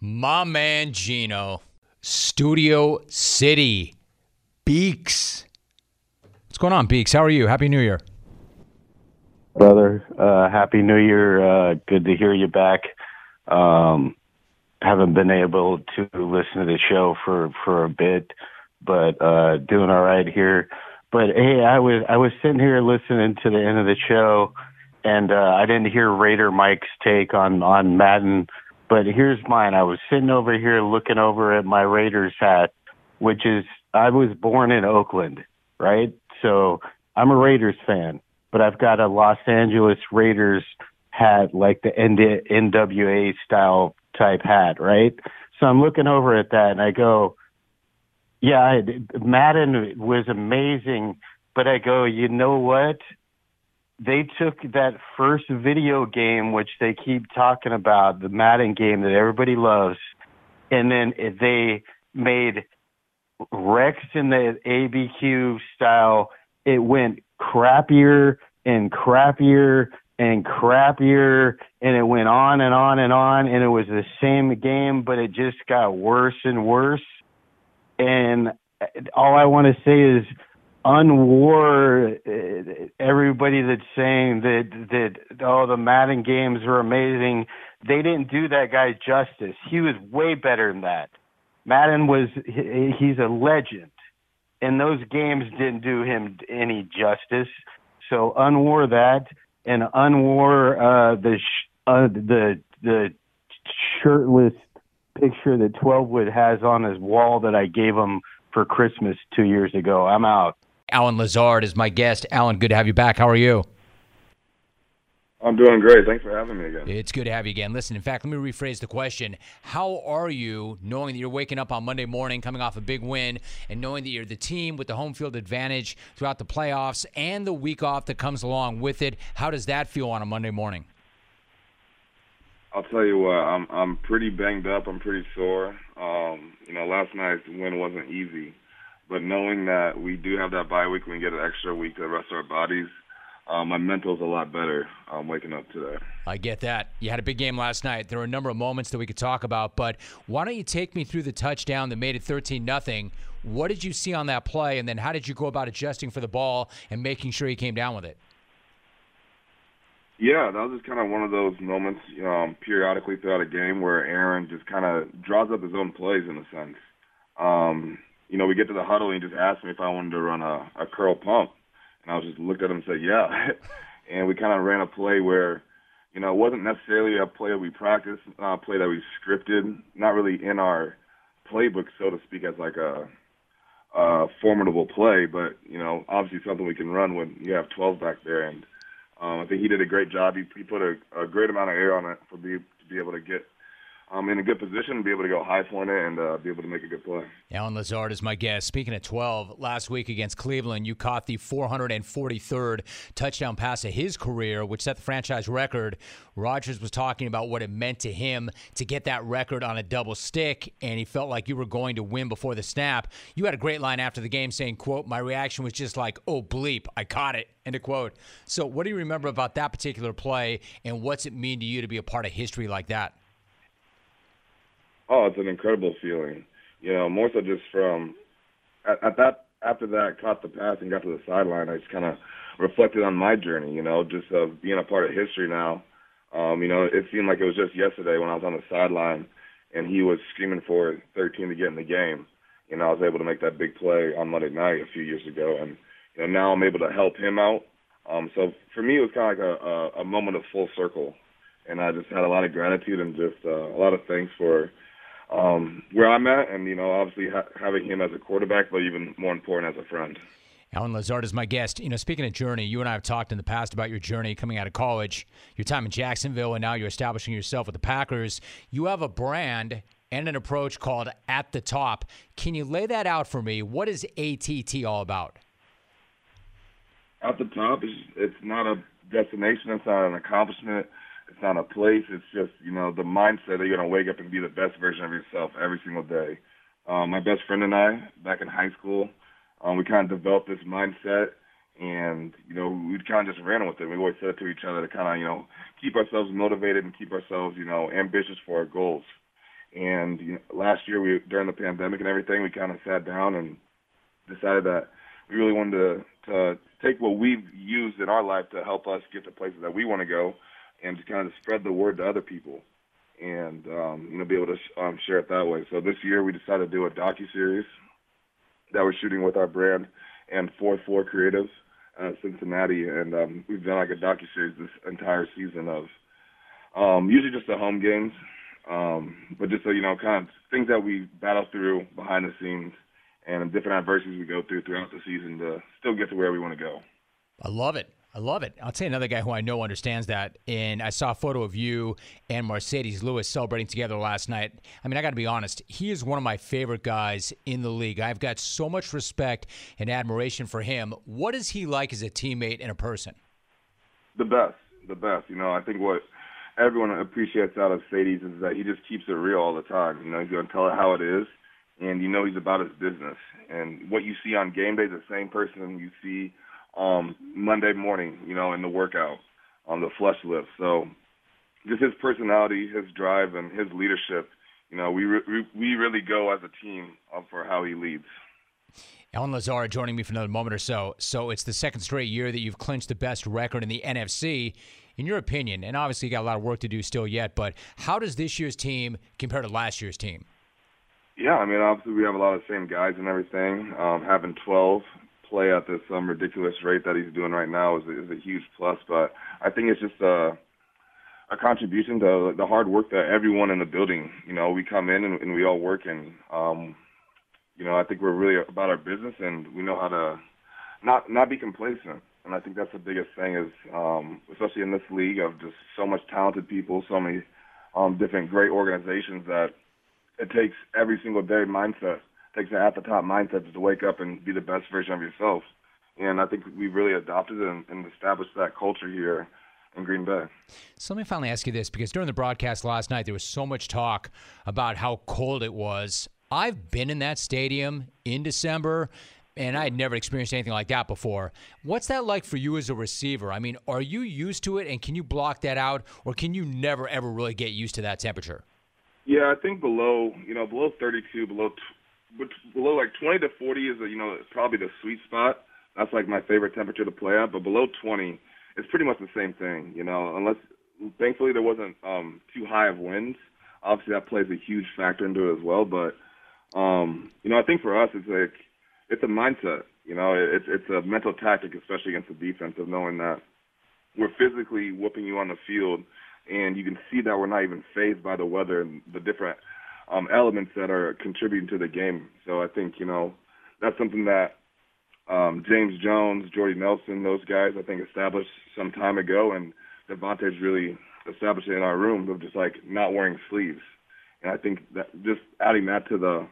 My man Gino, Studio City, Beaks. What's going on, Beaks? How are you? Happy New Year. Brother. Uh, Happy New Year. Uh, good to hear you back. Um, haven't been able to listen to the show for for a bit, but uh, doing all right here. But hey, I was I was sitting here listening to the end of the show, and uh, I didn't hear Raider Mike's take on on Madden. But here's mine. I was sitting over here looking over at my Raiders hat, which is I was born in Oakland, right? So I'm a Raiders fan but I've got a Los Angeles Raiders hat, like the NWA style type hat, right? So I'm looking over at that and I go, yeah, I, Madden was amazing, but I go, you know what? They took that first video game, which they keep talking about, the Madden game that everybody loves, and then they made Rex in the ABQ style. It went crappier and crappier and crappier and it went on and on and on and it was the same game but it just got worse and worse. And all I want to say is unwar everybody that's saying that that oh the Madden games are amazing they didn't do that guy justice. He was way better than that. Madden was he- he's a legend and those games didn't do him any justice. So unwar that and unwar uh, the sh- uh, the the shirtless picture that Twelvewood has on his wall that I gave him for Christmas two years ago. I'm out. Allen Lazard is my guest. Allen, good to have you back. How are you? I'm doing great. Thanks for having me again. It's good to have you again. Listen, in fact, let me rephrase the question. How are you knowing that you're waking up on Monday morning, coming off a big win, and knowing that you're the team with the home field advantage throughout the playoffs and the week off that comes along with it? How does that feel on a Monday morning? I'll tell you what, I'm I'm pretty banged up. I'm pretty sore. Um, you know, last night's win wasn't easy, but knowing that we do have that bye week, we can get an extra week to rest our bodies. Um, my mental's a lot better. Um, waking up today. I get that. You had a big game last night. There were a number of moments that we could talk about, but why don't you take me through the touchdown that made it 13 nothing? What did you see on that play, and then how did you go about adjusting for the ball and making sure you came down with it? Yeah, that was just kind of one of those moments um, periodically throughout a game where Aaron just kind of draws up his own plays in a sense. Um, you know, we get to the huddle and he just asked me if I wanted to run a, a curl pump, and I was just looked at him and said, yeah. and we kind of ran a play where, you know, it wasn't necessarily a play that we practiced, uh, a play that we scripted, not really in our playbook, so to speak, as like a, a formidable play, but you know, obviously something we can run when you have 12 back there. And um, I think he did a great job. He, he put a, a great amount of air on it for be, to be able to get um, in a good position, to be able to go high point it, and uh, be able to make a good play. Allen Lazard is my guest. Speaking of 12, last week against Cleveland, you caught the 443rd touchdown pass of his career, which set the franchise record. Rodgers was talking about what it meant to him to get that record on a double stick, and he felt like you were going to win before the snap. You had a great line after the game saying, quote, my reaction was just like, oh, bleep, I caught it, end of quote. So what do you remember about that particular play, and what's it mean to you to be a part of history like that? Oh, it's an incredible feeling. You know, more so just from at, at that after that caught the pass and got to the sideline. I just kind of reflected on my journey. You know, just of being a part of history now. Um, you know, it seemed like it was just yesterday when I was on the sideline and he was screaming for 13 to get in the game. You know, I was able to make that big play on Monday night a few years ago, and you know now I'm able to help him out. Um, so for me, it was kind of like a, a, a moment of full circle, and I just had a lot of gratitude and just uh, a lot of thanks for um, where I'm at, and you know, obviously ha- having him as a quarterback, but even more important as a friend. Allen Lazard is my guest. You know, speaking of journey, you and I have talked in the past about your journey coming out of college, your time in Jacksonville, and now you're establishing yourself with the Packers. You have a brand and an approach called At the Top. Can you lay that out for me? What is ATT all about? At the top is it's not a destination. It's not an accomplishment. It's not a place. It's just you know the mindset that you're gonna wake up and be the best version of yourself every single day. Um, my best friend and I, back in high school, um, we kind of developed this mindset, and you know we kind of just ran with it. We always said it to each other to kind of you know keep ourselves motivated and keep ourselves you know ambitious for our goals. And you know, last year, we during the pandemic and everything, we kind of sat down and decided that we really wanted to, to take what we've used in our life to help us get to places that we want to go, and just kind of spread the word to other people, and um, you know be able to sh- um, share it that way. So this year, we decided to do a docu series that we're shooting with our brand and Fourth Floor Creatives, uh, Cincinnati, and um, we've done like a docu series this entire season of um, usually just the home games um, but just so you know, kind of things that we battle through behind the scenes and different adversities we go through throughout the season to still get to where we want to go. I love it. I love it. I'll tell you another guy who I know understands that. And I saw a photo of you and Marcedes Lewis celebrating together last night. I mean, I got to be honest. He is one of my favorite guys in the league. I've got so much respect and admiration for him. What is he like as a teammate and a person? The best. The best. You know, I think what everyone appreciates out of Sadie's is that he just keeps it real all the time. You know, he's going to tell it how it is, and you know he's about his business. And what you see on game day the same person you see um, Monday morning, you know, in the workout on the flush lift. So just his personality, his drive, and his leadership. You know, we re- we really go as a team for how he leads. Allen Lazard joining me for another moment or so. So it's the second straight year that you've clinched the best record in the NFC. In your opinion, and obviously you got a lot of work to do still yet, but how does this year's team compare to last year's team? Yeah, I mean, obviously we have a lot of the same guys and everything. Um, having 12 play at this um, ridiculous rate that he's doing right now is, is a huge plus. But I think it's just a, a contribution to the hard work that everyone in the building. You know, we come in and, and we all work, and um, you know, I think we're really about our business, and we know how to not not be complacent. And I think that's the biggest thing is, um, especially in this league of just so much talented people, so many um, different great organizations that it takes every single day mindset, takes an at the top mindset to wake up and be the best version of yourself. And I think we've really adopted and, and established that culture here in Green Bay. So let me finally ask you this because during the broadcast last night, there was so much talk about how cold it was. I've been in that stadium in December and I had never experienced anything like that before. What's that like for you as a receiver? I mean, are you used to it and can you block that out or can you never ever really get used to that temperature? Yeah, I think below, you know, below 32, below below like 20 to 40 is, you know, probably the sweet spot. That's like my favorite temperature to play at, but below 20 it's pretty much the same thing, you know, unless thankfully there wasn't um too high of winds. Obviously that plays a huge factor into it as well, but um, you know, I think for us it's like it's a mindset. You know, it's it's a mental tactic, especially against the defense, of knowing that we're physically whooping you on the field, and you can see that we're not even phased by the weather and the different um, elements that are contributing to the game. So I think you know that's something that um, James Jones, Jordy Nelson, those guys, I think established some time ago, and Davante's really established it in our room of just like not wearing sleeves. And I think that just adding that to the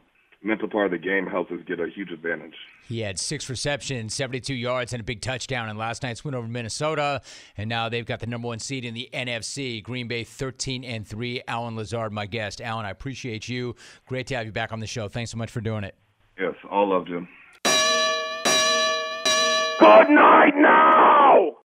mental part of the game helps us get a huge advantage. He had six receptions, 72 yards, and a big touchdown in last night's win over Minnesota. And now they've got the number one seed in the NFC. Green Bay 13 and 3. Allen Lazard, my guest. Allen, I appreciate you. Great to have you back on the show. Thanks so much for doing it. Yes, all love, Jim. Good night now.